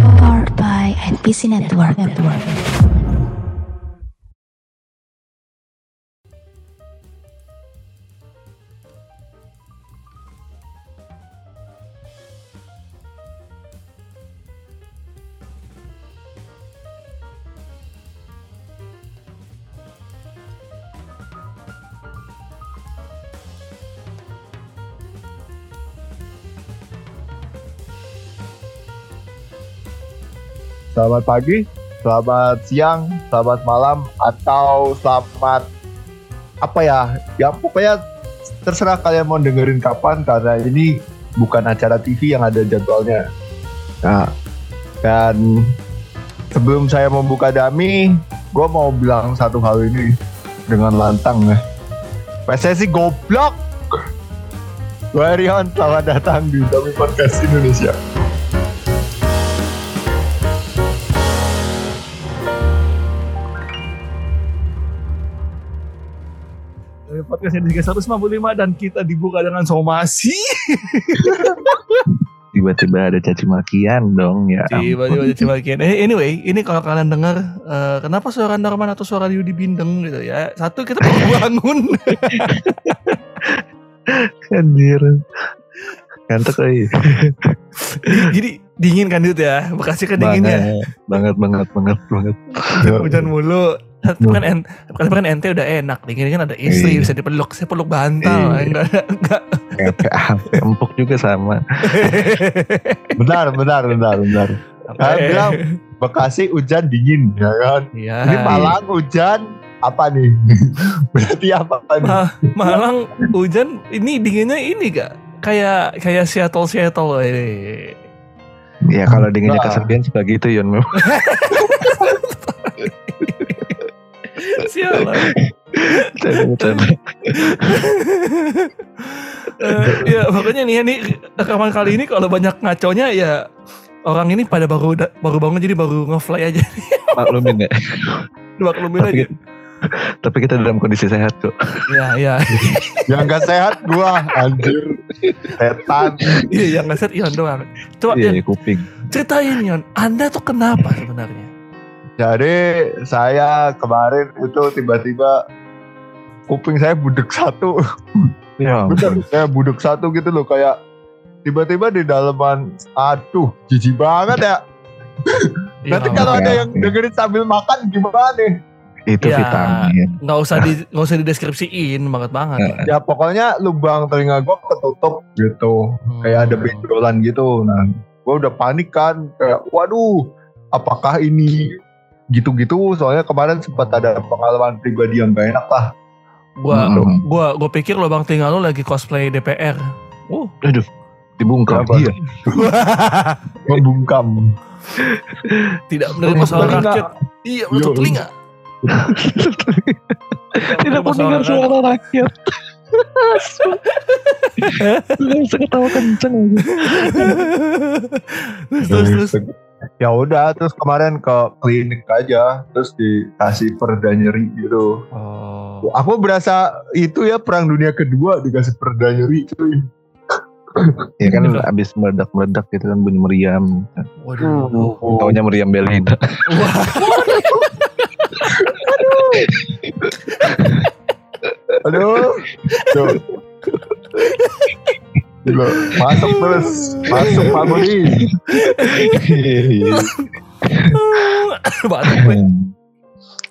Powered by NPC Network. Network. Selamat pagi, selamat siang, selamat malam, atau selamat apa ya? Ya pokoknya terserah kalian mau dengerin kapan karena ini bukan acara TV yang ada jadwalnya. Nah, dan sebelum saya membuka dami, gue mau bilang satu hal ini dengan lantang ya. PSSI goblok. Gue Rion, selamat datang di Dami Podcast Indonesia. Dari podcast Indonesia 155 dan kita dibuka dengan somasi. Tiba-tiba ada caci makian dong ya. Tiba-tiba ada cemakian. Eh, anyway, ini kalau kalian dengar eh, kenapa suara Darman atau suara Yudi Bindeng gitu ya. Satu kita bangun. Anjir. Ngantuk kali. Jadi dingin kan itu ya. Bekasi kan dinginnya. Banget, banget, banget, banget. Hujan mulu. Tapi kan, tapi kan ente udah enak. Dingin kan ada istri Iya. bisa dipeluk. Saya peluk bantal. Iya. Enggak, enggak. Sampai empuk juga sama. Benar, benar, benar, benar. Kalian Eh, bilang Bekasi hujan dingin, ya kan? Iya. Ini Malang hujan apa nih? Berarti apa nih? Ma- Malang hujan ini dinginnya ini gak? Kayak kayak Seattle Seattle ini. Ya kalau dinginnya Nah. kesepian suka gitu Yon. Sialan. Eh, ya makanya nih nih rekaman kali ini kalau banyak ngaconya ya orang ini pada baru baru bangun jadi baru ngefly aja. Maklumin ya. Maklumin aja. tapi kita dalam kondisi sehat kok. Ya ya. Yang gak sehat gua, anjir. Setan. Iya yang nggak set Ion doang. Coba Iya, Ion, kuping. ceritain Ion. Anda tuh kenapa sebenarnya? Jadi saya kemarin itu tiba-tiba kuping saya budek satu. Ya, Bener, saya budek satu gitu loh kayak tiba-tiba di dalaman aduh jijik banget ya. Iya, Nanti kalau ada yang dengerin sambil makan gimana nih? itu Ya. vitamin. nggak usah di nggak usah dideskripsiin banget banget. Ya pokoknya lubang telinga gua ketutup gitu. kayak ada Hmm. benjolan gitu. Nah, gue udah panik kan, kayak waduh, apakah ini gitu-gitu? Soalnya kemarin sempat ada pengalaman pribadi yang gak enak lah. Gua Hmm. gua gua pikir lubang tinggal lu lagi cosplay DPR. Uh. Aduh, dibungkam. Kenapa? Iya. Membungkam. Tidak menerima Menutup suara rakyat. Iya, menutup Iya. telinga. Tidak mendengar suara rakyat. Gak bisa ketawa kenceng. terus terus terus. Ya udah, terus kemarin ke klinik aja, terus dikasih perda nyeri gitu. Oh. Aku berasa itu ya perang dunia kedua dikasih perda nyeri cuy. Ya kan abis meledak-meledak gitu kan bunyi meriam. Waduh. Taunya meriam Belinda. Wah. Aduh. Masuk terus, masuk Pak Budi.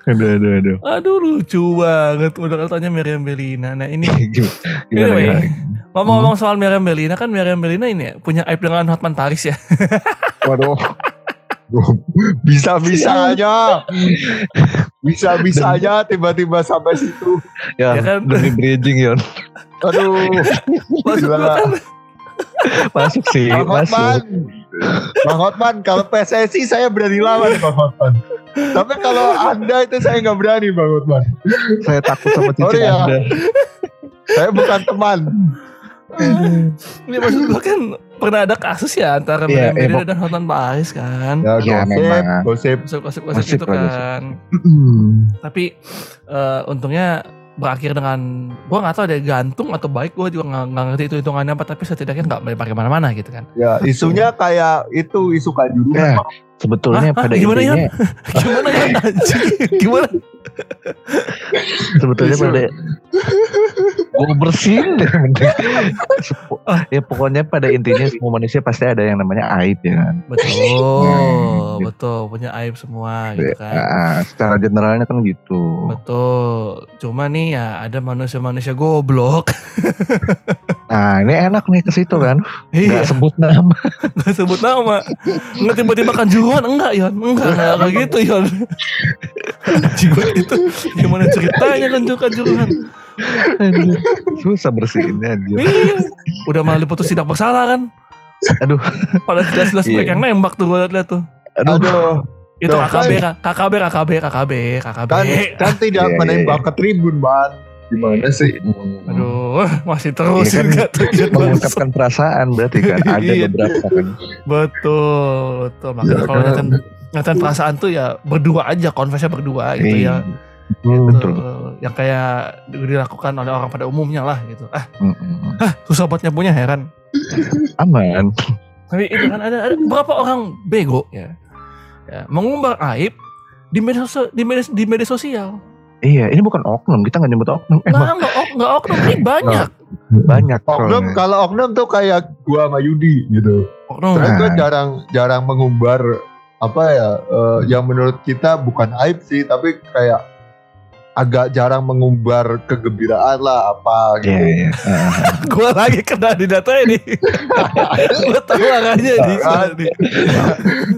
Aduh, aduh, aduh. Aduh lucu banget udah katanya Miriam Belina. Nah ini Gimana Anyway, ngomong-ngomong soal Miriam Belina kan Miriam Belina ini ya, punya aib dengan Hotman Paris ya. Waduh. Bisa-bisanya. Bisa-bisanya tiba-tiba sampai situ. Ya, Ya kan? demi bridging Yon. Aduh. Gila. kan Masuk sih, Bang Hotman. masuk. Bang Hotman, kalau PSSI saya berani lawan Bang Hotman. Tapi kalau Anda itu saya nggak berani Bang Hotman. Saya takut sama cincin Sorry ya. Anda. Saya bukan teman. ini maksud gue kan pernah ada kasus ya antara Belina emang- dan Hotman Paris kan. Ya, Ya, gosip, memang. gosip. Gosip gitu lah, gosip. kan. Tapi eh, untungnya berakhir dengan gua nggak tahu deh gantung atau baik gua juga nggak ngerti itu hitungannya apa tapi setidaknya nggak melebar ke mana-mana gitu kan Ya, isunya kayak itu isu kanjuruhan. Ya, sebetulnya Hah? pada Hah? Gimana, intinya gimana ya gimana? Sebetulnya pada gue deh. Sepo- ya pokoknya pada intinya semua manusia pasti ada yang namanya aib ya kan? Betul betul. Punya aib semua gitu kan. Ah, secara generalnya kan gitu. Betul. Cuma nih ya ada manusia-manusia goblok. Nah ini enak nih ke situ kan. Iya. Nggak sebut nama. Nggak sebut nama. Nggak tiba-tiba kanjuruhan enggak Yon enggak enggak kayak gitu Yon gua itu gimana ceritanya kanjur kanjuruhan Anjir, susah bersihinnya anjir. iya. Udah malah diputus tidak bersalah kan? Aduh. Pada jelas-jelas Iya. mereka yang nembak tuh gue liat tuh. Aduh. Aduh, itu KKB KKB KKB KKB KKB kan kan tidak Iya, menembak ke tribun, Ban. Gimana sih? Hmm. aduh masih terus Iya kan, juga tuh mengungkapkan perasaan berarti kan ada Iya. beberapa kan betul betul makanya Ya, kalau kan. nyatain perasaan tuh ya berdua aja confessnya berdua gitu ya Hmm, betul yang kayak dilakukan oleh orang pada umumnya lah gitu ah Hmm, hmm, hmm. susah buat nyapunya heran aman tapi itu kan ada, ada beberapa orang bego ya, ya mengumbar aib di media sosial di media, di media sosial iya ini bukan oknum kita nggak nyebut oknum emang nah nggak ok- nggak oknum ini banyak banyak Oknum soalnya. kalau oknum tuh kayak gua sama Yudi gitu. oknum Nah. jarang jarang mengumbar apa ya eh, yang menurut kita bukan aib sih, tapi kayak agak jarang mengumbar kegembiraan lah apa gitu. Iya, iya. Ah, gue lagi kena di data ini gue tahu arahnya di.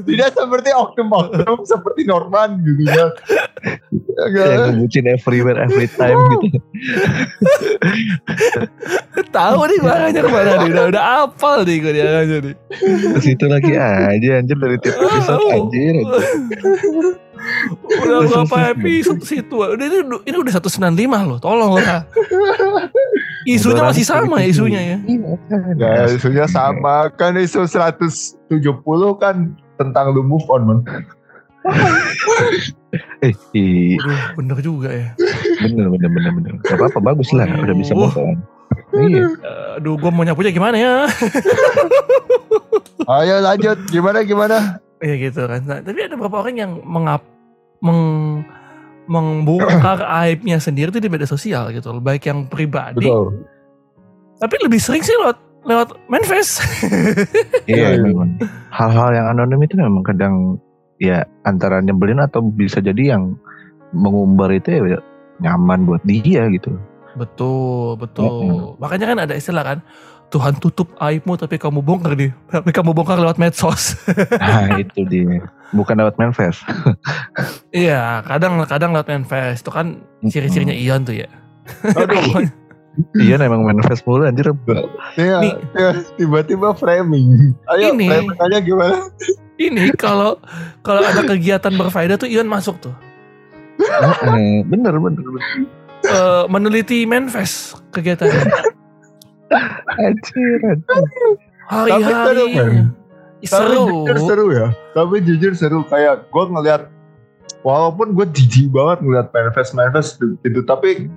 Tidak seperti oknum-oknum seperti Norman gitu ya. Yang ngebucin everywhere every time gitu. tahu nih arahnya ke mana nih udah udah apal nih gue dia arahnya nih Ke situ lagi aja anjir dari tiap episode anjir. anjir. Udah berapa episode situ udah ini, ini udah 195 loh tolong lah isunya masih sama ya isunya ya Iya kan. Ya isunya sama kan isu 170 kan tentang lu move on man. Eh, iya. Bener juga ya bener bener bener bener. Gak apa-apa bagus lah udah bisa move on. Iya. aduh gue mau nyapunya gimana ya Ayo lanjut gimana gimana? Iya gitu kan. Nah, tapi ada beberapa orang yang mengap meng membongkar aibnya sendiri tuh di media sosial gitu loh. Baik yang pribadi, Betul. tapi lebih sering sih lewat lewat manifest. Iya Iya. memang. Hal-hal yang anonim itu memang kadang ya antara nyebelin atau bisa jadi yang mengumbar itu ya nyaman buat dia gitu. betul, betul. Makanya kan ada istilah kan, Tuhan tutup aibmu tapi kamu bongkar nih. Tapi kamu bongkar lewat medsos. Nah itu dia. Bukan lewat manifest. iya, kadang kadang lewat manifest. Itu kan ciri-cirinya Ion tuh ya. Aduh. Iya emang manifest mulu anjir. Iya, Nih. iya, tiba-tiba framing. Ayo Ini. framingannya gimana? Ini kalau kalau ada kegiatan berfaedah tuh Ion masuk tuh. Heeh, bener bener. bener. Eh, meneliti manifest kegiatannya. Anjir, anjir. Hari-hari. seru? Tapi Seru. jujur seru ya. Tapi jujur seru kayak gue ngeliat walaupun gue jijik banget ngeliat manifest manifest itu tapi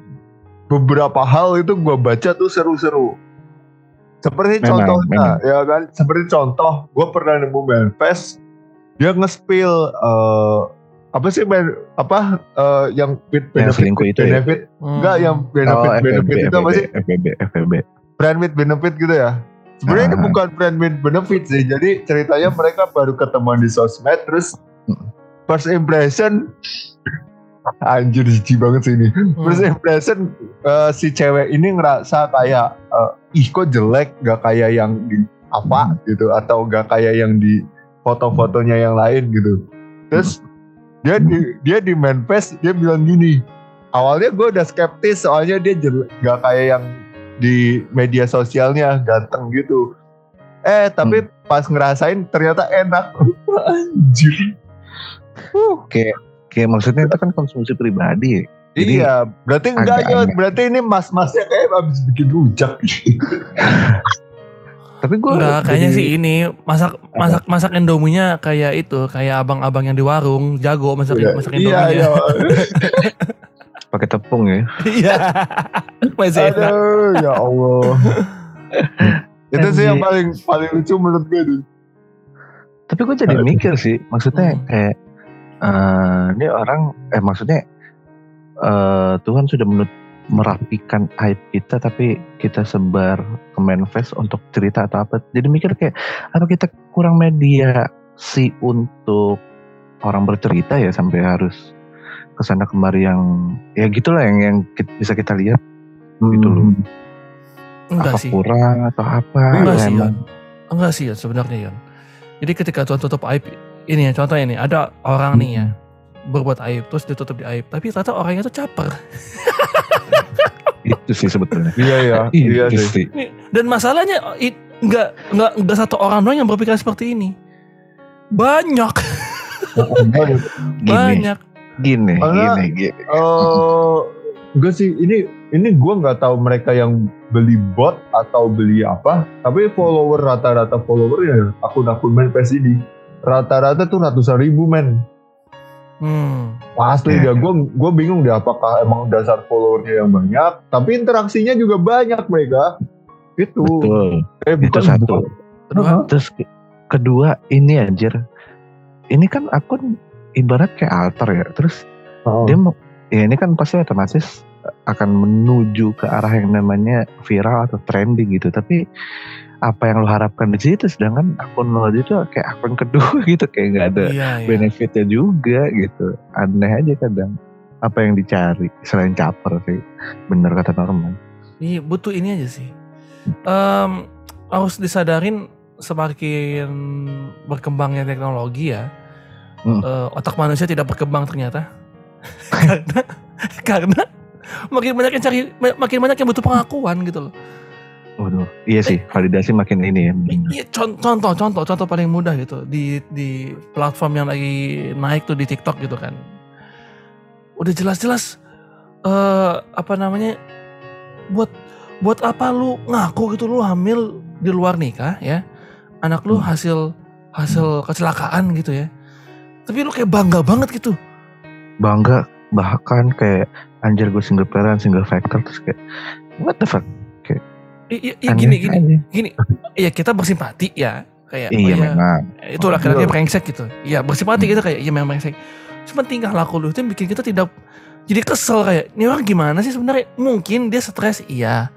beberapa hal itu gue baca tuh seru-seru. Seperti Memang, contohnya ya kan, seperti contoh gue pernah nemu manifest dia nge-spill eh, apa sih ben, apa eh, yang with Yang benefit itu ya? benefit Hmm. enggak yang benefit Oh, benefit FBB, itu apa sih FBB, FBB. Friend with benefit gitu ya. Sebenarnya ini Ah. bukan friend with benefit sih. Jadi ceritanya mereka baru ketemuan di sosmed terus Hmm. first impression anjir jijik banget sih ini. Hmm. first impression eh, si cewek ini ngerasa kayak eh, ih kok jelek? Gak kayak yang di apa gitu atau gak kayak yang di foto-fotonya yang lain gitu. Terus dia di dia di manifest dia bilang gini awalnya gue udah skeptis soalnya dia jelek gak kayak yang di media sosialnya ganteng gitu eh tapi pas ngerasain ternyata enak anjir Uh, Kayak maksudnya itu kan konsumsi pribadi. ya. Jadi iya berarti enggak ya berarti ini mas-masnya kayak abis bikin rujak Tapi gue Enggak, kayaknya sih ini masak masak masak Indominya kayak itu, kayak abang-abang yang di warung jago masak Iya, masak iya, Indominya. iya. pakai tepung ya. Iya. Masih enak. Aduh, ya Allah. itu sih yang paling paling lucu menurut gue tuh. Tapi gue jadi mikir sih, maksudnya Hmm. kayak eh ini orang eh maksudnya eh Tuhan sudah menut- merapikan aib kita tapi kita sebar ke manifest untuk cerita atau apa. Jadi mikir kayak apa kita kurang mediasi untuk orang bercerita ya sampai harus ke sana kemari yang ya gitulah yang yang ki- bisa kita lihat gitu loh. Enggak apa sih. kurang atau apa Enggak ya sih. Enggak sih, Yon, sebenarnya, Yon. Jadi ketika Tuhan tutup aib, ini ya, contohnya nih, ada orang nih ya, berbuat aib, terus ditutup di aib. Tapi ternyata orangnya itu caper. itu sih sebetulnya. Iya ya, iya sih. Dan masalahnya, i- enggak, enggak, enggak satu orang doang yang berpikiran seperti ini. Banyak, Gini, banyak. Gini, Karena- gini, gini. Eh, enggak sih, ini ini gue nggak tahu mereka yang beli bot atau beli apa, tapi follower rata-rata follower ya akun-akun main PS ini rata-rata tuh ratusan ribu men. Hmm. Pasti Ya. ya, gue gue bingung deh apakah emang dasar followernya yang banyak, tapi interaksinya juga banyak mereka. Itu. Betul. Eh, Itu bukan satu. bot. Kedua, Terus ke- kedua ini anjir. Ini kan akun ibarat kayak altar ya. Terus Oh. dia mau ya ini kan pasti otomatis akan menuju ke arah yang namanya viral atau trending gitu. Tapi apa yang lo harapkan di situ sedangkan akun lo itu kayak akun kedua gitu kayak nggak ada iya, iya. benefitnya juga gitu. Aneh aja kadang apa yang dicari selain caper sih. Bener kata Norman. Iya butuh ini aja sih. Em, harus disadarin semakin berkembangnya teknologi ya, Hmm. eh, otak manusia tidak berkembang ternyata. karena karena makin banyak yang cari, makin banyak yang butuh pengakuan gitu loh. Waduh, iya sih validasi makin ini ya. Iya contoh contoh contoh paling mudah gitu di di platform yang lagi naik tuh di TikTok gitu kan. Udah jelas-jelas eh apa namanya buat buat apa lu ngaku gitu lu hamil di luar nikah ya. Anak lu Hmm. hasil hasil kecelakaan gitu ya. Tapi lu kayak bangga banget gitu. bangga bahkan kayak anjir gue single parent single factor terus kayak what the fuck Iya iya, gini gini aja. gini. Iya kita bersimpati ya kayak oh iya iya, memang itu laki-laki brengsek gitu. Iya bersimpati kita kayak iya memang brengsek. Cuma tingkah laku lu itu yang bikin kita tidak jadi kesel kayak ini orang gimana sih sebenarnya? Mungkin dia stres iya.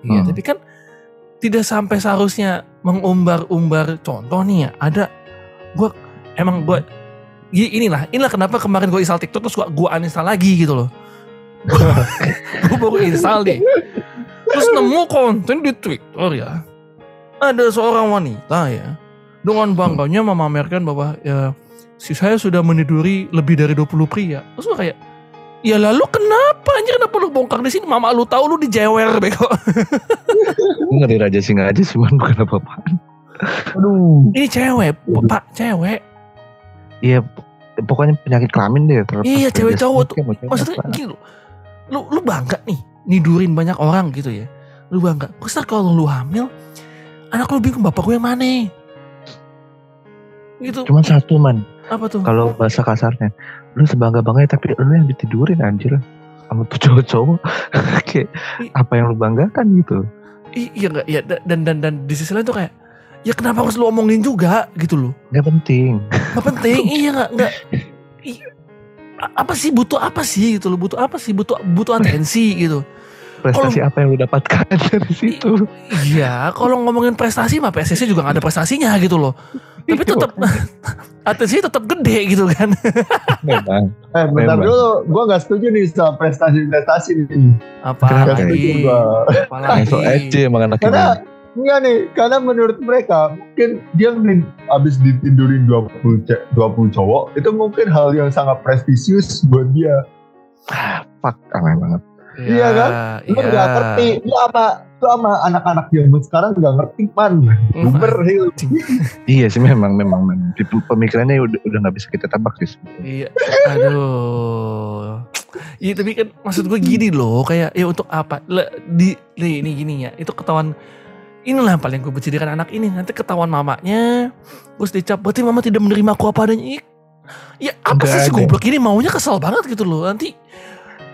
Iya, Hmm. tapi kan tidak sampai seharusnya mengumbar-umbar contoh nih ya. Ada gua emang gua i- inilah inilah kenapa kemarin gue install TikTok terus gua, gua uninstall lagi gitu loh. gue baru install deh. Terus nemu konten di Twitter ya. Ada seorang wanita ya dengan bangganya memamerkan bahwa ya si saya sudah meniduri lebih dari 20 pria. Terus gue kayak Ya lalu kenapa anjir kenapa lu bongkar di sini? Mama lu tahu lu dijewer beko. gue ngeri raja singa aja sih bukan apa apa Aduh. Ini cewek, Pak, cewek. Iya pokoknya penyakit kelamin deh Iya, cewek cowok tuh. ya, Maksudnya gini loh. Lu lu bangga nih nidurin banyak orang gitu ya. Lu bangga. Terus kalau lu hamil, anak lu bingung bapak gue yang mana? Gitu. cuman satu man Apa tuh? kalau bahasa kasarnya lu sebangga bangga tapi lu yang ditidurin anjir sama tuh cowok-cowok kayak apa yang lu banggakan gitu I- iya enggak ya dan dan dan di sisi lain tuh kayak ya kenapa harus lu omongin juga? Gitu loh. nggak penting. Gak penting, iya gak, gak i- a- apa sih butuh apa sih gitu loh. Butuh apa sih butuh butuh atensi gitu. Prestasi apa yang lu dapatkan dari situ? Iya kalau ngomongin prestasi mah PSSI juga gak ada prestasinya gitu loh. Tapi tetap atensi tetap gede gitu kan. Memang. Eh bentar Memang. dulu, gue nggak setuju nih sama prestasi-prestasi nih. apa? Nggak lagi apa lagi aja emang anak Karena ini Enggak nih, karena menurut mereka mungkin dia nih abis ditidurin 20, ce- 20 cowok itu mungkin hal yang sangat prestisius buat dia. fuck aneh banget Iya kan? Lu iya. nggak ngerti, lu sama lu sama anak-anak zaman sekarang nggak ngerti man. Sih. lu. iya sih memang memang memang pemikirannya udah udah nggak bisa kita tebak sih. Iya, aduh. Iya tapi kan maksud gue gini loh, kayak ya untuk apa? Le, di, di ini gini ya, itu ketahuan inilah yang paling gue benci dengan anak ini. Nanti ketahuan mamanya, terus dicap, berarti mama tidak menerima aku apa adanya. Ya apa sih si goblok ini? Maunya kesel banget gitu loh. Nanti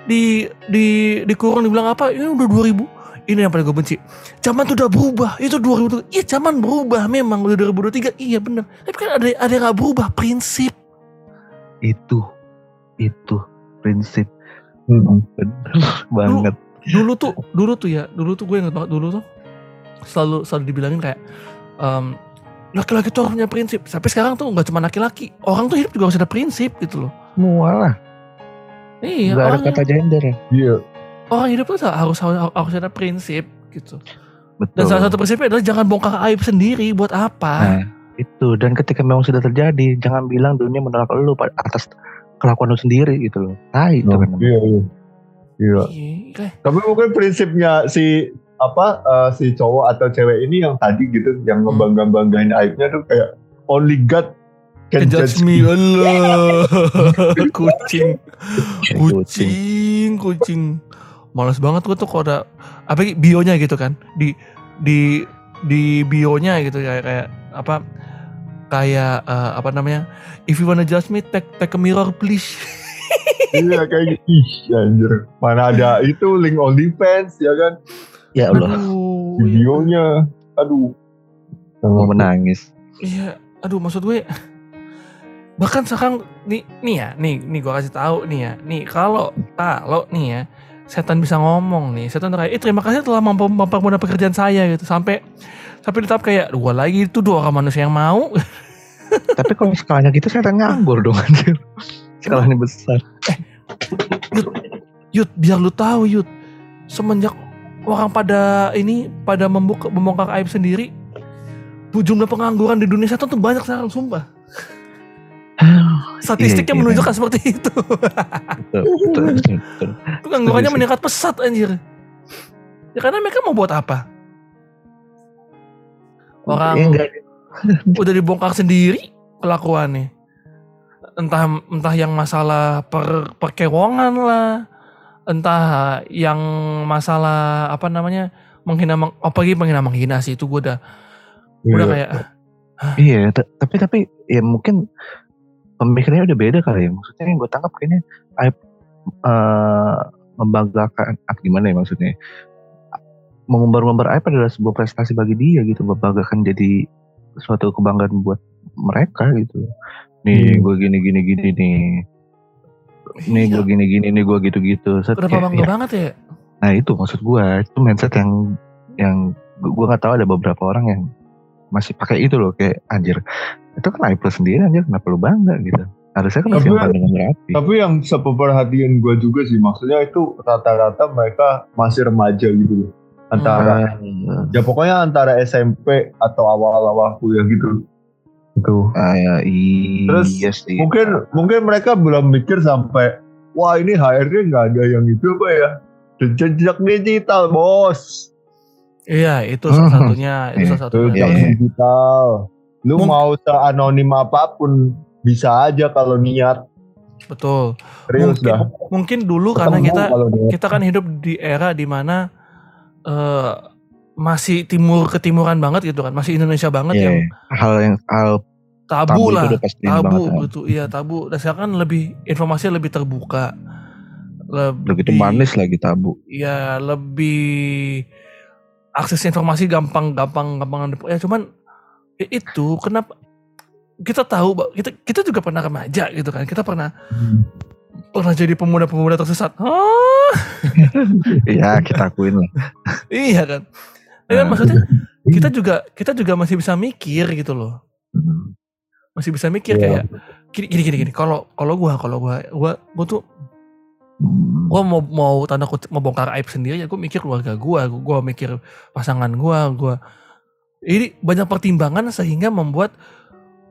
di di dikurung dibilang apa? Ini udah 2000 ini yang paling gue benci. Zaman tuh udah berubah. Itu 2000 iya zaman berubah memang. Udah 2023 iya bener. Tapi kan ada ada yang gak berubah. Prinsip. Itu. Itu. Prinsip. Mm-mm. bener banget. dulu tuh dulu tuh ya. Dulu tuh gue inget banget. Dulu tuh selalu selalu dibilangin kayak em, laki-laki tuh harus punya prinsip tapi sekarang tuh nggak cuma laki-laki orang tuh hidup juga harus ada prinsip gitu loh Semua lah. iya Gak ada orang, kata gender ya. Iya. orang hidup tuh harus harus harus ada prinsip gitu Betul. dan salah satu prinsipnya adalah jangan bongkar aib sendiri buat apa Nah, itu dan ketika memang sudah terjadi, jangan bilang dunia menolak lu atas kelakuan lu sendiri gitu loh. Tai itu Nah, kan. iya, iya. Iya. Iya, kayak- Tapi mungkin prinsipnya si apa eh, si cowok atau cewek ini yang tadi gitu yang Hmm. ngebangga-banggain aibnya tuh kayak only God can Can judge me Allah kucing kucing kucing males banget gue tuh kalau ada apa bionya gitu kan di di di bionya gitu kayak kayak apa kayak eh, apa namanya if you wanna judge me take take a mirror please Iya kayak gitu. Ih anjir. Mana ada itu link OnlyFans ya kan. Ya Allah, aduh iya. Videonya. Aduh. mau menangis. Iya, aduh maksud gue bahkan sekarang nih nih ya, nih nih gue kasih tahu nih ya, nih kalau kalau nih ya setan bisa ngomong nih, setan tuh kayak, eh terima kasih telah mampu mempermudah pekerjaan saya gitu sampai sampai tahap kayak dua lagi itu dua orang manusia yang mau Tapi kalau skalanya gitu saya nganggur dong anjir. Skalanya besar. Yud biar lu tahu Yud semenjak orang pada ini pada membuka membongkar aib sendiri jumlah pengangguran di setan tuh banyak sekarang sumpah statistiknya Iya, iya. menunjukkan seperti itu Betul, betul, betul, betul. penganggurannya meningkat pesat anjir ya karena mereka mau buat apa orang Iya, enggak. udah dibongkar sendiri kelakuannya entah entah yang masalah per perkewongan lah entah yang masalah apa namanya menghina meng, apalagi menghina menghina sih itu gue udah udah Iya. kayak Iya, ta- tapi tapi ya mungkin pemikirannya udah beda kali ya. Maksudnya yang gue tangkap kayaknya aib eh, membanggakan ah, gimana ya maksudnya? Mengumbar-umbar aib adalah sebuah prestasi bagi dia gitu, membanggakan jadi suatu kebanggaan buat mereka gitu. Nih Hmm. gue gini gini gini nih. Nih iya, gue gini gini nih gue gitu gitu. kenapa bangga banget ya? Nah itu maksud gue, itu mindset yang yang gue nggak tahu ada beberapa orang yang masih pakai itu loh. Kayak anjir itu kan aib sendiri anjir. Kenapa lu bangga gitu? Harusnya kan masih Tapi- yang dengan berapi Tapi yang seperhatian gue juga sih maksudnya itu rata-rata mereka masih remaja gitu loh. Antara Ah, ya pokoknya antara SMP atau awal-awal kuliah gitu. Gitu. ah, ya, Terus iya sih Mungkin mungkin mereka belum mikir sampai wah ini HRD nggak ada yang itu apa ya. Jejak digital bos. iya itu salah Hmm. satunya itu salah satunya Jejak Iya, iya. digital. Lu Mung- mau seanonim apa pun bisa aja kalau niat. betul Serius mungkin, dah. mungkin dulu karena Ketemu kita kalau niat. kita kan hidup di era di mana eh masih timur ketimuran banget gitu kan. Masih Indonesia banget Iya, yang hal yang hal tabu, tabu lah. tabu kan. gitu. Iya tabu. Dan sekarang kan lebih informasinya lebih terbuka. Lebih begitu manis lagi tabu. Ya lebih akses informasi gampang gampang gampang ya cuman ya itu kenapa kita tahu kita kita juga pernah remaja gitu kan. Kita pernah Hmm. pernah jadi pemuda-pemuda tersesat? Iya kita akuin lah. Iya kan ya kan Nah. maksudnya kita juga kita juga masih bisa mikir gitu loh masih bisa mikir Iya. kayak gini gini gini gini kalau kalau gua kalau gua gua gua tuh gua mau mau tanda kutip mau bongkar aib sendiri ya gua mikir keluarga gua gua, gua mikir pasangan gua gua ini banyak pertimbangan sehingga membuat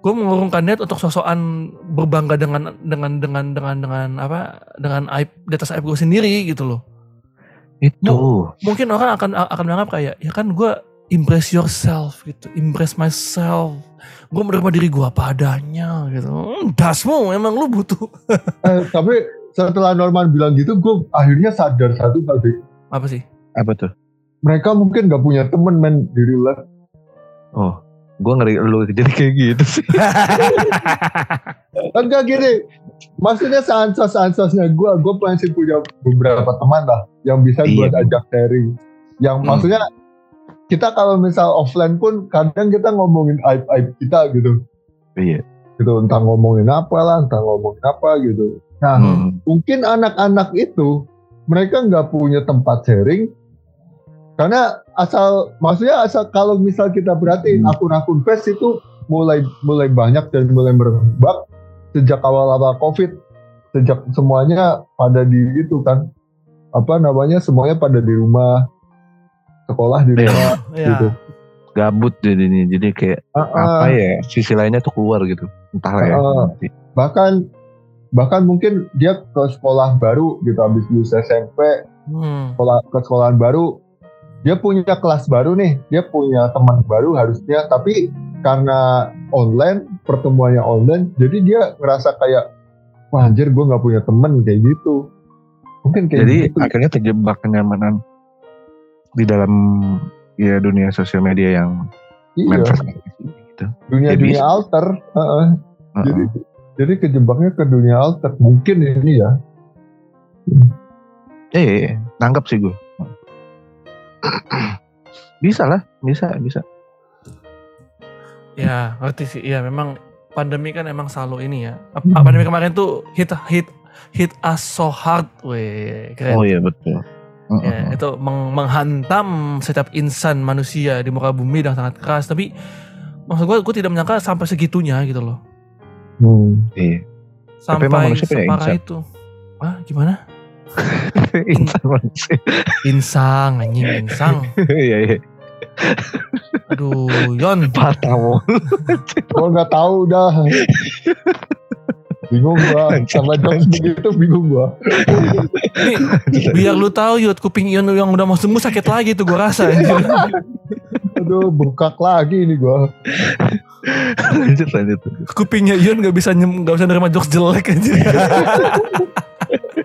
gua mengurungkan niat untuk sosokan berbangga dengan dengan dengan dengan dengan apa dengan aib di atas aib gua sendiri gitu loh itu. Mungkin orang akan akan menganggap kayak ya kan gua embrace yourself gitu. Embrace myself. Gua menerima diri gua apa adanya gitu. Hmm, dasmu emang lu butuh. Eh, tapi setelah Norman bilang gitu, gue akhirnya sadar satu hal deh. apa sih? Apa tuh? Mereka mungkin gak punya temen men di real life. oh gue ngeri lu jadi kayak gitu sih Enggak gini, maksudnya seansos ansosnya gue gue masih punya beberapa teman lah yang bisa gue Iya. ajak sharing yang Hmm. maksudnya kita kalau misal offline pun kadang kita ngomongin aib aib kita gitu Iya. gitu entah ngomongin apa lah entah ngomongin apa gitu nah Hmm. mungkin anak-anak itu mereka nggak punya tempat sharing karena asal maksudnya asal kalau misal kita perhatiin Hmm. akun-akun face itu mulai mulai banyak dan mulai berkembang sejak awal-awal covid sejak semuanya pada di itu kan apa namanya semuanya pada di rumah sekolah di Iya. rumah ya gitu Gabut jadinya. Jadi kayak Ah, ah. apa ya? Sisi lainnya tuh keluar gitu. Entahlah ya. Ah. bahkan bahkan mungkin dia ke sekolah baru gitu habis lulus SMP Hmm. sekolah ke sekolahan baru dia punya kelas baru nih dia punya teman baru harusnya tapi karena online pertemuannya online jadi dia ngerasa kayak wah anjir gue nggak punya temen kayak gitu mungkin kayak Jadi gitu akhirnya terjebak kenyamanan di dalam ya dunia sosial media yang iya gitu. dunia Ya, dunia alter heeh. Heeh. jadi jadi kejebaknya ke dunia alter mungkin ini ya Eh, nangkep sih gue. bisa lah, bisa, bisa. Ya, ngerti sih. Ya, memang pandemi kan emang selalu ini ya. Hmm. Pandemi kemarin tuh hit hit hit us so hard, weh, keren. Oh iya betul. Ya, itu meng- menghantam setiap insan manusia di muka bumi dengan sangat keras. Tapi maksud gue, gue tidak menyangka sampai segitunya gitu loh. hmm. Iya. Sampai manusia punya separah itu. Ah, gimana? Insan manusia. Insang, anjing, insang. Iya iya. Aduh, Yon. Patah mulu. gue nggak tahu dah bingung gua sama jokes begitu bingung gua Nih, biar lu tahu Yud, kuping Yon yang udah mau sembuh sakit lagi tuh gue rasa. aduh bengkak lagi nih gua lanjut lanjut. Kupingnya Yon gak bisa nyem, gak bisa nerima jokes jelek aja.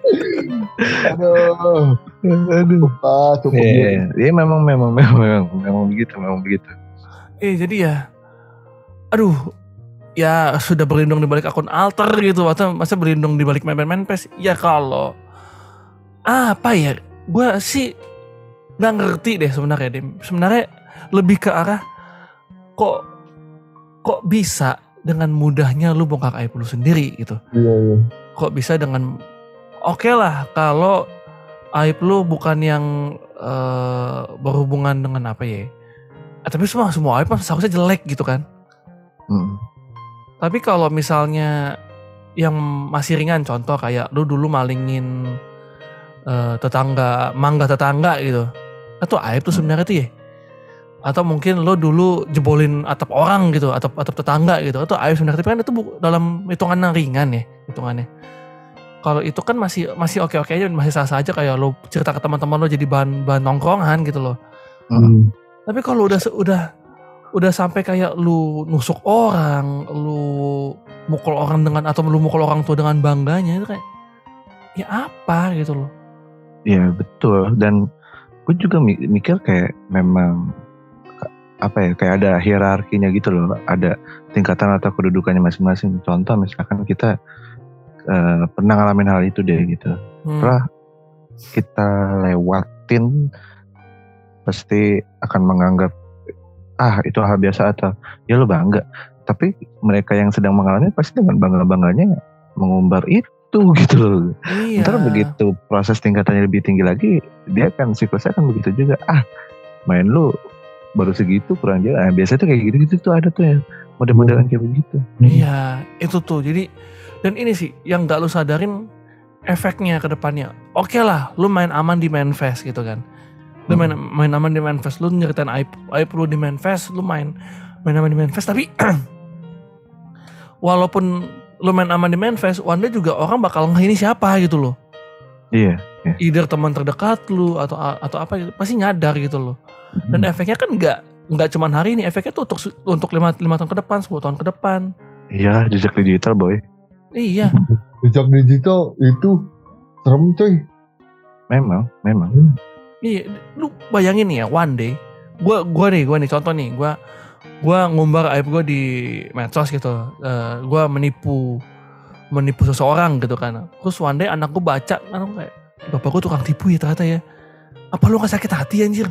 aduh Aduh. ah cukup Iya, ya. iya. Iya, memang memang memang memang memang begitu, memang begitu. eh jadi ya, aduh, ya sudah berlindung di balik akun alter gitu, atau masa berlindung di balik main-main pes? Ya kalau apa ya, gue sih nggak ngerti deh sebenarnya deh. Sebenarnya lebih ke arah kok kok bisa dengan mudahnya lu bongkar aib lu sendiri gitu. iya iya kok bisa dengan oke lah kalau aib lu bukan yang eh, berhubungan dengan apa ya Eh, tapi semua semua aib seharusnya jelek gitu kan? Hmm. tapi kalau misalnya yang masih ringan contoh kayak lu dulu malingin eh, tetangga mangga tetangga gitu atau aib tuh sebenarnya tuh ya? Atau mungkin lo dulu jebolin atap orang gitu atap atap tetangga gitu atau aib sebenarnya. Tapi kan itu dalam hitungan yang ringan ya hitungannya kalau itu kan masih masih oke oke aja masih sah sah aja kayak lo cerita ke teman-teman lo jadi bahan bahan nongkrongan gitu loh Hmm. tapi kalau udah udah udah sampai kayak lu nusuk orang, lu mukul orang dengan atau lu mukul orang tua dengan bangganya itu kayak ya apa gitu loh. Iya betul dan gue juga mi- mikir kayak memang apa ya kayak ada hierarkinya gitu loh ada tingkatan atau kedudukannya masing-masing contoh misalkan kita eh, pernah ngalamin hal itu deh gitu Hmm. setelah kita lewatin pasti akan menganggap ah itu hal biasa atau ya lo bangga tapi mereka yang sedang mengalami pasti dengan bangga bangganya mengumbar itu gitu loh Iya. Ntar begitu proses tingkatannya lebih tinggi lagi, dia kan siklusnya kan begitu juga. Ah, main lu baru segitu kurang jauh. Nah, biasanya tuh kayak gitu-gitu tuh ada tuh ya model-modelan kayak begitu. Iya, itu tuh. Jadi dan ini sih yang gak lu sadarin efeknya ke depannya. Oke lah, lu main aman di manifest gitu kan. Lu main main aman di manifest, lu nyeritain aib aib lu di manifest, lu main main aman di manifest tapi walaupun lu main aman di manifest, one day juga orang bakal ngeh ini siapa gitu loh. Iya. Either teman terdekat lu atau atau apa gitu, pasti nyadar gitu loh. Dan Hmm. efeknya kan nggak nggak cuman hari ini, efeknya tuh untuk untuk lima lima tahun ke depan, 10 tahun ke depan. Iya, jejak digital boy. Iya. jejak digital itu serem cuy Memang, memang. Iya, lu bayangin nih ya one day, gua gua nih, gua nih contoh nih, gua gua ngumbar aib gua di medsos gitu, Eh, gua menipu menipu seseorang gitu kan. Terus one day anak gue baca, kan aku kayak, bapak gue tukang tipu ya ternyata ya. Apa lu gak sakit hati anjir?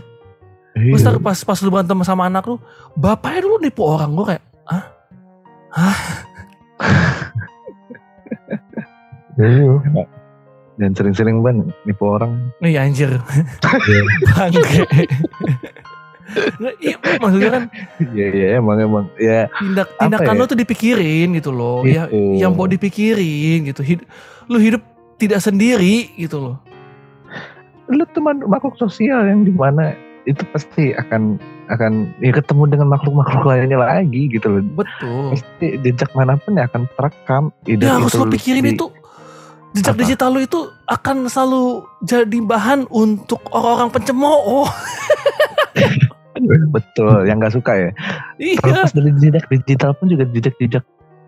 Terus Iya. pas, pas lu berantem sama anak lu, bapaknya dulu nipu orang. Gue kayak, ah? Hah? Iya. Dan sering-sering ban nipu orang. Nih anjir. Bangke. Nggak, iya, maksudnya kan Iya iya emang emang ya tindak tindakan ya? lo tuh dipikirin gitu loh. Ya, Gitu. yang mau dipikirin gitu. Hid- lu hidup tidak sendiri gitu loh. lu teman makhluk sosial yang di mana itu pasti akan akan ya ketemu dengan makhluk-makhluk lainnya lagi gitu loh. Betul. Pasti jejak mana pun ya akan terekam. Ya harus itu lo pikirin di- itu jejak Apa? digital lo itu akan selalu jadi bahan untuk orang-orang pencemooh. Betul, yang nggak suka ya. iya. Terlepas dari jejak digital pun juga jejak-jejak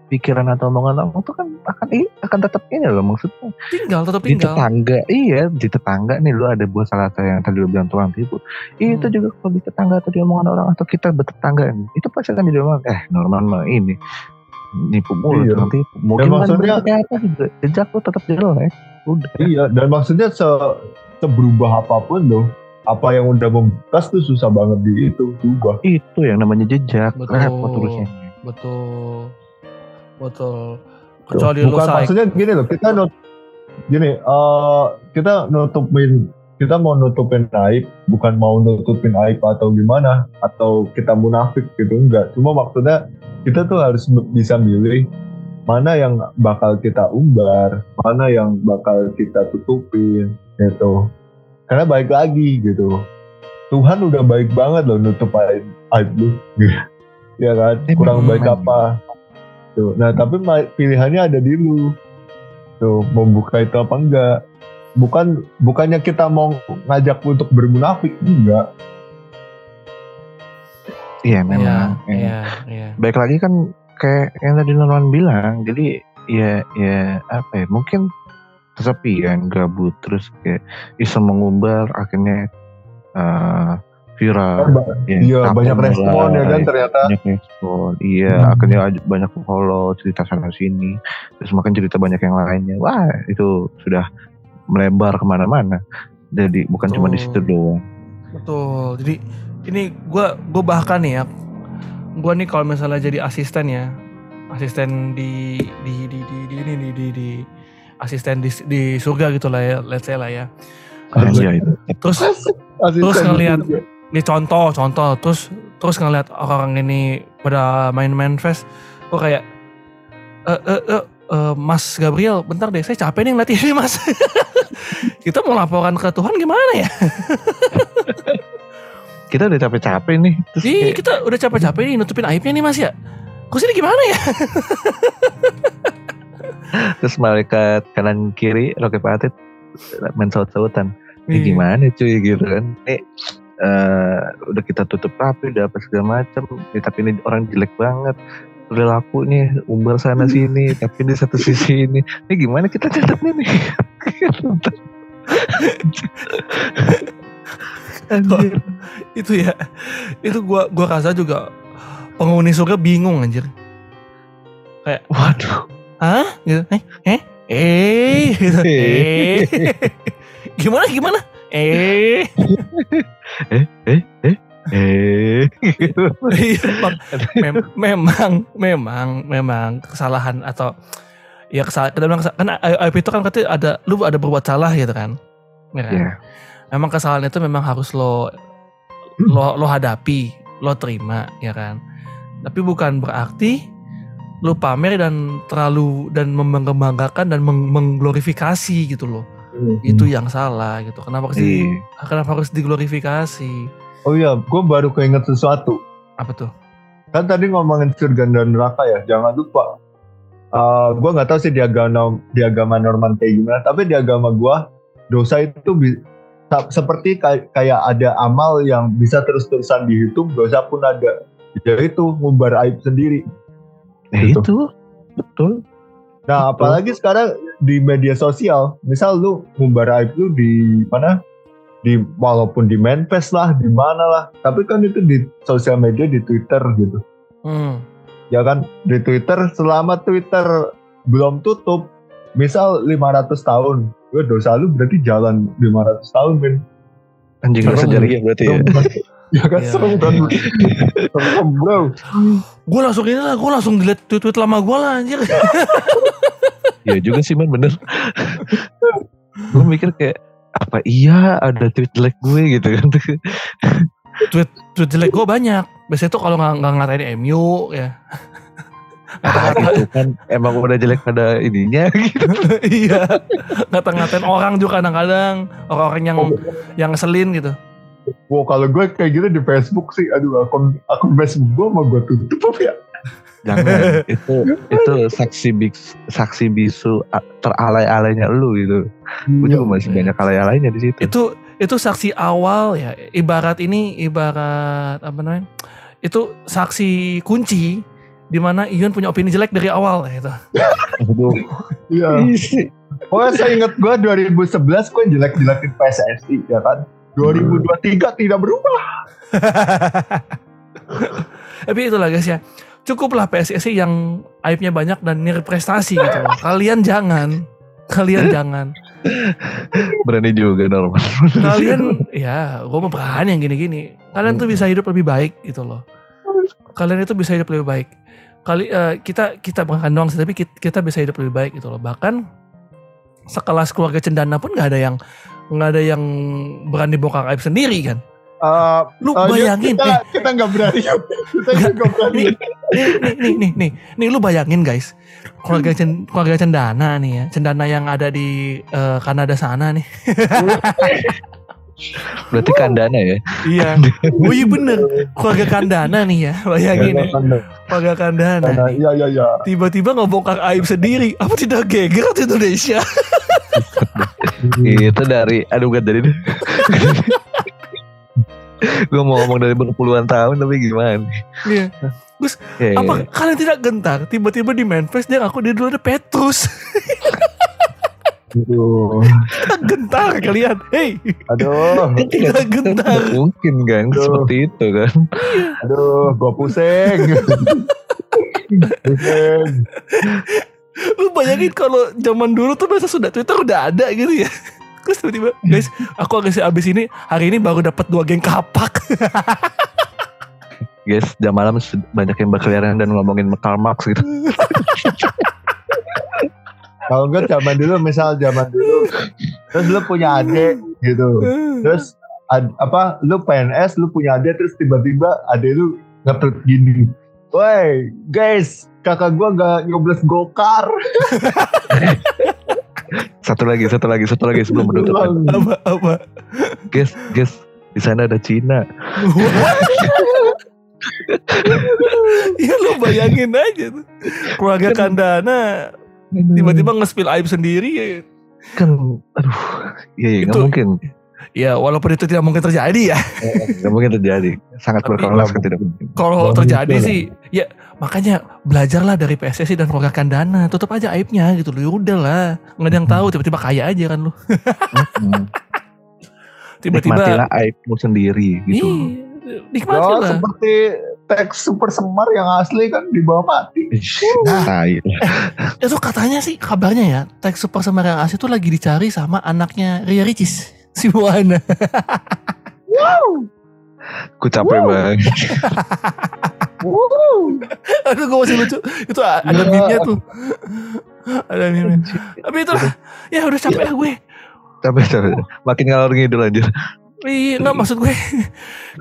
pikiran atau omongan orang itu kan akan akan tetap ini loh maksudnya Tinggal tetap di tinggal. tetangga iya di tetangga nih lu ada buah salah satu yang tadi lu bilang tukang tipu itu Hmm. juga kalau di tetangga atau di omongan orang atau kita bertetangga itu pasti akan jadi omongan eh normal mah ini nipu mulu Iya. tipu mungkin kan maksudnya- apa jejak lu tetap jelek udah Iya, dan maksudnya se seberubah apa pun loh, apa yang udah membekas tuh susah banget di itu ubah. itu yang namanya jejak Betul. repot urusnya Betul. Betul. Tuh, Kecuali lo Bukan maksudnya gini loh, kita nut gini, eh kita nutupin kita mau nutupin aib, bukan mau nutupin aib atau gimana, atau kita munafik gitu enggak. Cuma maksudnya kita tuh harus bisa milih mana yang bakal kita umbar, mana yang bakal kita tutupin gitu. Karena baik lagi gitu. Tuhan udah baik banget loh nutup aib, aib lu. ya kan? Kurang baik apa? Tuh. Nah, tapi pilihannya ada di lu. Tuh, membuka itu apa enggak? Bukan bukannya kita mau ngajak untuk bermunafik, enggak. iya Iya, memang eh. iya, iya. baik lagi kan kayak yang tadi Norman bilang jadi ya ya apa ya mungkin kesepian gabut terus kayak iseng mengumbar akhirnya eh, viral ya, Iya, banyak respon ya kan ternyata. banyak respon iya Hmm. akhirnya banyak follow cerita sana sini terus makin cerita banyak yang lainnya wah itu sudah melebar ke mana-mana jadi bukan cuma di situ Betul. doang Betul. Jadi ini gua gua bahkan nih ya. Gua nih kalau misalnya jadi asisten ya. Asisten di di di di di ini di, di, di asisten di, di surga gitu lah ya, let's say lah ya. Anjay. Terus Asisten Terus ngeliat- juga. ini contoh contoh terus terus ngeliat orang ini pada main-main fest kok kayak eh eh eh eh, Mas Gabriel bentar deh saya capek nih ngeliat ini Mas. Kita mau laporan ke Tuhan gimana ya? Kita udah capek-capek nih terus Ih, kayak, kita udah capek-capek nih nutupin aibnya nih Mas ya? Kok sini gimana ya? Terus malaikat kanan kiri Rocky Patit main saut-sautan. Ini Iya. gimana cuy gitu kan. Ini eh, udah kita tutup rapi udah apa segala macam ya, tapi ini orang jelek banget perilaku nih umbar sana sini tapi di satu sisi ini ini gimana kita catatnya nih Anjir. itu ya itu gua gua rasa juga penghuni surga bingung anjir waduh Hah? Gitu. Eh? Eh? Eh? Gitu. Eh? gimana gimana? Eh? eh eh eh eh Iya. Mem- memang memang memang kesalahan atau ya kesalahan kita bilang kan aib itu kan katanya ada lu ada berbuat salah gitu kan. Ya kan? Iya. Memang kesalahan itu memang harus lo lo lo hadapi, lo terima ya kan. Tapi bukan berarti lu pamer dan terlalu dan membanggakan dan meng- mengglorifikasi gitu loh. Itu yang salah gitu. Kenapa harus di, Iya. kenapa harus diglorifikasi? Oh iya, gue baru keinget sesuatu. Apa tuh? Kan tadi ngomongin surga dan neraka ya, jangan lupa. Uh, gue nggak tahu sih di agama di agama Norman kayak gimana, tapi di agama gue dosa itu bi- seperti kay- kayak ada amal yang bisa terus-terusan dihitung, dosa pun ada. Yaitu ngumbar aib sendiri. Ya Gitu. itu betul Nah, apalagi sekarang di media sosial, misal lu ngumbar aib lu di mana? Di walaupun di manifest lah, di mana lah. Tapi kan itu di sosial media, di Twitter gitu. Hmm. Ya kan, di Twitter selama Twitter belum tutup misal 500 tahun gue dosa lu berarti jalan 500 tahun men Anjing sejarah ya berarti ya. Ya kan Iya. serem kan serem bro Gue langsung ini lah, gue langsung delete tweet-tweet lama gue lah anjir. Iya juga sih man bener. gue mikir kayak apa iya ada tweet jelek gue gitu kan. tweet tweet jelek gue banyak. Biasanya tuh kalau nggak ngatain MU ya. ah, gitu kan emang udah jelek pada ininya gitu. iya. Ngata-ngatain orang juga kadang-kadang. Orang-orang yang yang ngeselin gitu. Wow kalau gue kayak gitu di Facebook sih aduh akun akun Facebook gue mau gue tutup apa ya Jangan itu itu saksi bis, saksi bisu a- teralay-alaynya lu gitu. Gue juga masih Iya. banyak alay-alaynya di situ. Itu itu saksi awal ya. Ibarat ini ibarat apa namanya? Itu saksi kunci di mana Ion punya opini jelek dari awal gitu. Aduh. iya. Pokoknya saya ingat gue 2011 gue jelek-jelekin PSSI ya kan 2023 tidak berubah Tapi itulah guys ya. Cukuplah PSSI yang aibnya banyak dan nir prestasi gitu loh. Kalian jangan. Kalian jangan. Berani juga normal. Kalian ya gue mau berani yang gini-gini. Kalian tuh bisa hidup lebih baik gitu loh. Kalian itu bisa hidup lebih baik. Kali eh, kita kita bukan doang sih, tapi kita, kita bisa hidup lebih baik gitu loh. Bahkan sekelas keluarga cendana pun nggak ada yang nggak ada yang berani bongkar aib sendiri kan. Eh, Lu eh, bayangin kita eh, kita nggak berani kita nggak berani nih, nih, nih, nih, nih, nih, lu bayangin guys, keluarga cen, keluarga cendana nih ya, cendana yang ada di eh, Kanada sana nih. Berarti kandana ya. Iya. Oh iya bener, keluarga kandana nih ya, bayangin ya, keluarga kandana. Nih. iya iya iya Tiba-tiba ngebongkar aib sendiri, apa tidak geger di Indonesia? Itu dari aduh gak dari Gue mau ngomong dari berpuluhan tahun tapi gimana? Iya. Ya, ya, Apa ya. kalian tidak gentar? Tiba-tiba di manifest dia ngaku dia dulu ada Petrus. aduh gentar kalian. Hey, aduh kita gentar. Mungkin kan Aduh. seperti itu kan. aduh gue pusing pusing Lu bayangin kalau zaman dulu tuh masa sudah Twitter udah ada gitu ya. Terus tiba-tiba, guys, aku abis, abis ini hari ini baru dapat dua geng kapak. Guys, jam malam banyak yang berkeliaran dan ngomongin Karl Marx gitu. kalau enggak zaman dulu misal zaman dulu terus lu punya adik gitu terus ad- apa lu PNS lu punya adik terus tiba-tiba adik lu nge-tweet gini Woi guys kakak gua gak nyoblos gokar Satu lagi, satu lagi, satu lagi sebelum menutup. apa apa? Guys, guys, di sana ada Cina. ya lu bayangin aja tuh. Keluarga Kandana tiba-tiba nge-spill aib sendiri ya. kan, aduh, iya, iya, nggak Itu- mungkin, Ya walaupun itu tidak mungkin terjadi ya. nggak mungkin terjadi. Sangat berkelas kan tidak mungkin. Kalau terjadi sih ya makanya belajarlah dari PSSI dan keluarga Kandana. Tutup aja aibnya gitu loh. Ya udah lah. Nggak ada yang tahu tiba-tiba kaya aja kan lu. Hmm. Tiba-tiba Nikmatilah aibmu sendiri gitu. Iya, nikmati Ya, lah. seperti teks super semar yang asli kan di bawah mati Ish, Nah. tai. Itu katanya sih kabarnya ya, teks Super Semar yang asli itu lagi dicari sama anaknya Ria Ricis, si Moana. Ku capek banget. Aduh gue masih lucu. Itu ada Ya. meme-nya tuh. Ada meme Tapi itu ya udah capek lah gue. Capek, capek. Makin ngalor ngidul anjir. Iya, nggak maksud gue.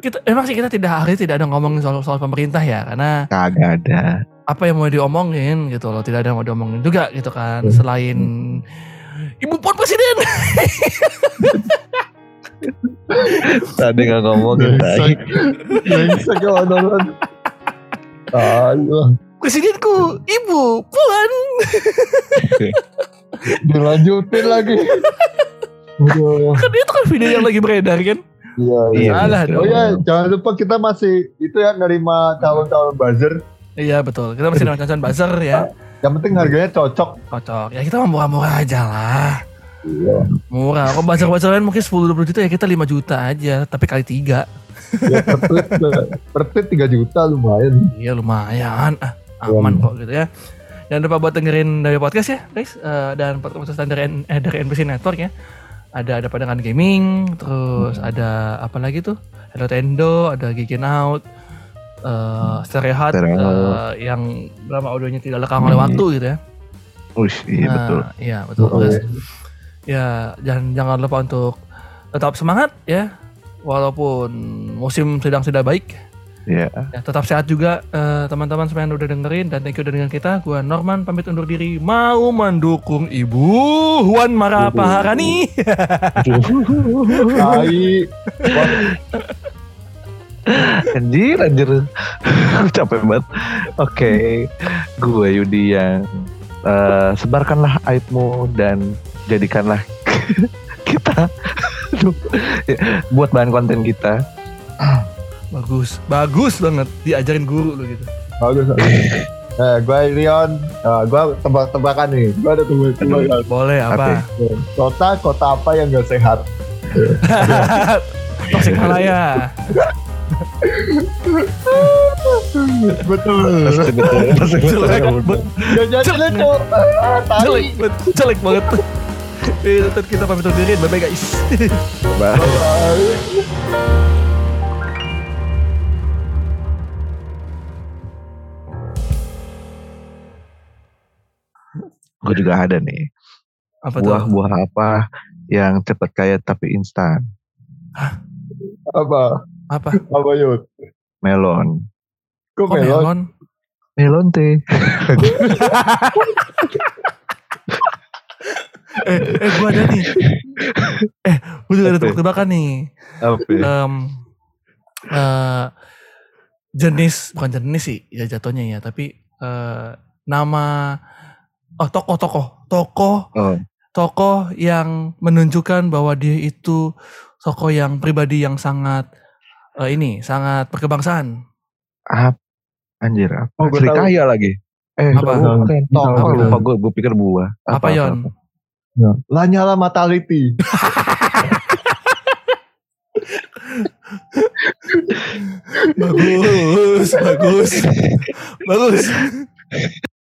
Kita emang sih kita tidak hari tidak ada ngomongin soal soal pemerintah ya, karena Kagak ada. apa yang mau diomongin gitu loh, tidak ada yang mau diomongin juga gitu kan. Hmm. Ibu Puan Presiden. Tadi nggak ngomongin tai. Brengsek ya nonton Ayo Presidenku, Ibu Puan. dilanjutin lagi. Kan itu kan video yang lagi beredar kan. Iya, Iya. Salah Oh dong. ya, jangan lupa kita masih itu ya nerima calon-calon buzzer. Iya betul. Kita masih dengan Chancan Buzzer ya. Yang penting harganya cocok. Cocok. Ya kita murah-murah aja lah. Iya. Murah. Kalau buzzer-buzzer lain mungkin 10-20 juta ya kita 5 juta aja. Tapi kali 3. Ya, per tweet, per tweet 3 juta lumayan. Iya lumayan. Ah, aman Iya. kok gitu ya. Jangan lupa buat dengerin dari podcast ya, guys. Eh, dan podcast dari eh, dari NPC Network ya. Ada ada pandangan gaming, terus ada apa lagi tuh? Hello Tendo, ada Geekin Out, eh Hut, Stereo eh, yang drama audionya tidak lekang oleh Hmm. waktu gitu ya. Ush, iya Nah, betul. Iya betul. Oh. guys. Ya jangan jangan lupa untuk tetap semangat ya, walaupun musim sedang tidak baik. Iya. Ya, tetap sehat juga eh, teman-teman semua yang udah dengerin dan thank you udah dengan kita. Gua Norman pamit undur diri mau mendukung Ibu Wan Mara Paharani. Anjir, anjir. Capek banget. Oke, gue Yudi yang eh, sebarkanlah aibmu dan jadikanlah kita Aduh. buat bahan konten kita. bagus, bagus banget diajarin guru lo gitu. Bagus. bagus. Eh, gue Leon, nah, gue tebak-tebakan nih. Gue ada tebak-tebakan. Boleh apa? Kota kota apa yang gak sehat? Toxic Malaya. Betul. Betul. Betul. Jelek, jelek. Ah, jelek, banget. Itu kita pamit undur diri. Bye bye guys. Bye. Gue juga ada nih. Apa tuh? Buah-buah apa yang cepat kaya tapi instan? Apa? Apa? Apa yuk? Melon. Kok Oh, melon? melon. Melon teh. Eh, eh gua ada nih. Eh, gua juga ada tebak-tebakan nih. Apa? Em, eh, jenis bukan jenis sih ya jatuhnya ya, tapi eh, nama oh tokoh tokoh tokoh Oh, tokoh yang menunjukkan bahwa dia itu tokoh yang pribadi yang sangat eh, ini sangat berkebangsaan. apa? Anjir, apa? Oh, Sri. Kaya lagi. Eh, Apa? Tahu. Tokoh lupa gue, gue pikir buah. Apa, Yon? Lanyala Mataliti. bagus, bagus, bagus.